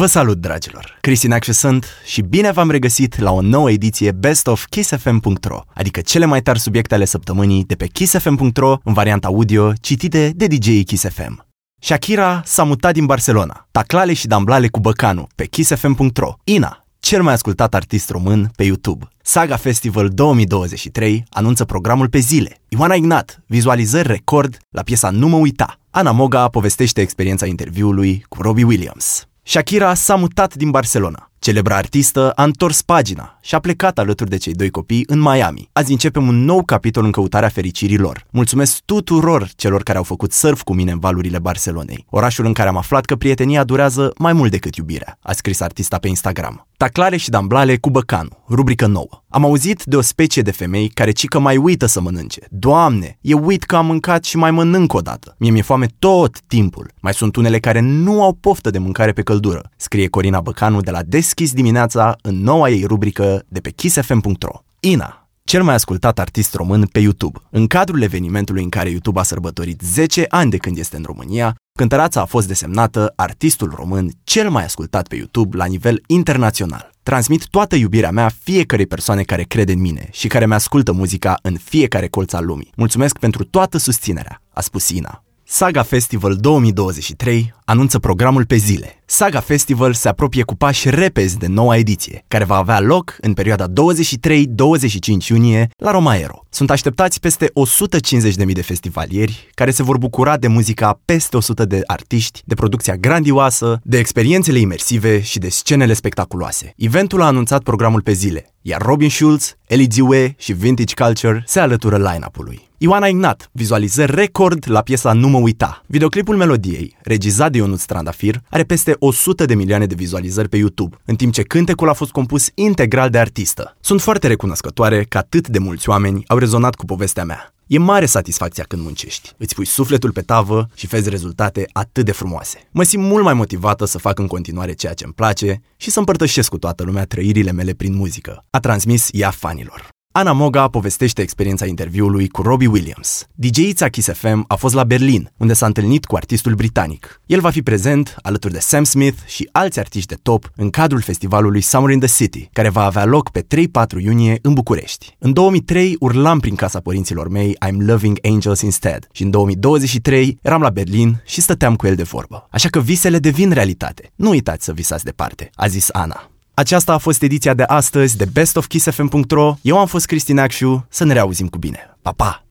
Vă salut, dragilor! Cristi Acșu sunt și bine v-am regăsit la o nouă ediție Best of KissFM.ro, adică cele mai tari subiecte ale săptămânii de pe KissFM.ro în varianta audio citite de DJ KissFM. Shakira s-a mutat din Barcelona, taclale și damblale cu băcanu pe KissFM.ro. Ina, cel mai ascultat artist român pe YouTube. Saga Festival 2023 anunță programul pe zile. Ioana Ignat, vizualizări record la piesa Nu mă uita. Ana Moga povestește experiența interviului cu Robbie Williams. Shakira s-a mutat din Barcelona. Celebra artistă a întors pagina și a plecat alături de cei doi copii în Miami. Azi începem un nou capitol în căutarea fericirii lor. Mulțumesc tuturor celor care au făcut surf cu mine în valurile Barcelonei, orașul în care am aflat că prietenia durează mai mult decât iubirea, a scris artista pe Instagram. Taclare și damblale cu băcanu, rubrică nouă. Am auzit de o specie de femei care cică mai uită să mănânce. Doamne, e uit că am mâncat și mai mănânc o dată. Mie mi-e foame tot timpul. Mai sunt unele care nu au poftă de mâncare pe căldură, scrie Corina Băcanu de la Deschis dimineața în noua ei rubrică de pe kissfm.ro. Ina, cel mai ascultat artist român pe YouTube. În cadrul evenimentului în care YouTube a sărbătorit 10 ani de când este în România, cântărața a fost desemnată artistul român cel mai ascultat pe YouTube la nivel internațional. Transmit toată iubirea mea fiecărei persoane care crede în mine și care mi-ascultă muzica în fiecare colț al lumii. Mulțumesc pentru toată susținerea, a spus Ina. Saga Festival 2023 anunță programul pe zile. Saga Festival se apropie cu pași repezi de noua ediție, care va avea loc în perioada 23-25 iunie la Romaero. Sunt așteptați peste 150.000 de festivalieri care se vor bucura de muzica peste 100 de artiști, de producția grandioasă, de experiențele imersive și de scenele spectaculoase. Eventul a anunțat programul pe zile, iar Robin Schulz, Eli Ziue și Vintage Culture se alătură line-up-ului. Ioana Ignat, vizualizări record la piesa Nu mă uita. Videoclipul melodiei, regizat de Ionuț Trandafir, are peste 100 de milioane de vizualizări pe YouTube, în timp ce cântecul a fost compus integral de artistă. Sunt foarte recunoscătoare că atât de mulți oameni au rezonat cu povestea mea. E mare satisfacția când muncești. Îți pui sufletul pe tavă și vezi rezultate atât de frumoase. Mă simt mult mai motivată să fac în continuare ceea ce îmi place și să împărtășesc cu toată lumea trăirile mele prin muzică. A transmis ea fanilor. Ana Moga povestește experiența interviului cu Robbie Williams. DJ-ița Kiss FM a fost la Berlin, unde s-a întâlnit cu artistul britanic. El va fi prezent alături de Sam Smith și alți artiști de top în cadrul festivalului Summer in the City, care va avea loc pe 3-4 iunie în București. În 2003 urlam prin casa părinților mei I'm Loving Angels Instead și în 2023 eram la Berlin și stăteam cu el de vorbă. Așa că visele devin realitate. Nu uitați să visați departe, a zis Ana. Aceasta a fost ediția de astăzi de bestofkissfm.ro. Eu am fost Cristina Acșu, să ne reauzim cu bine. Pa, pa!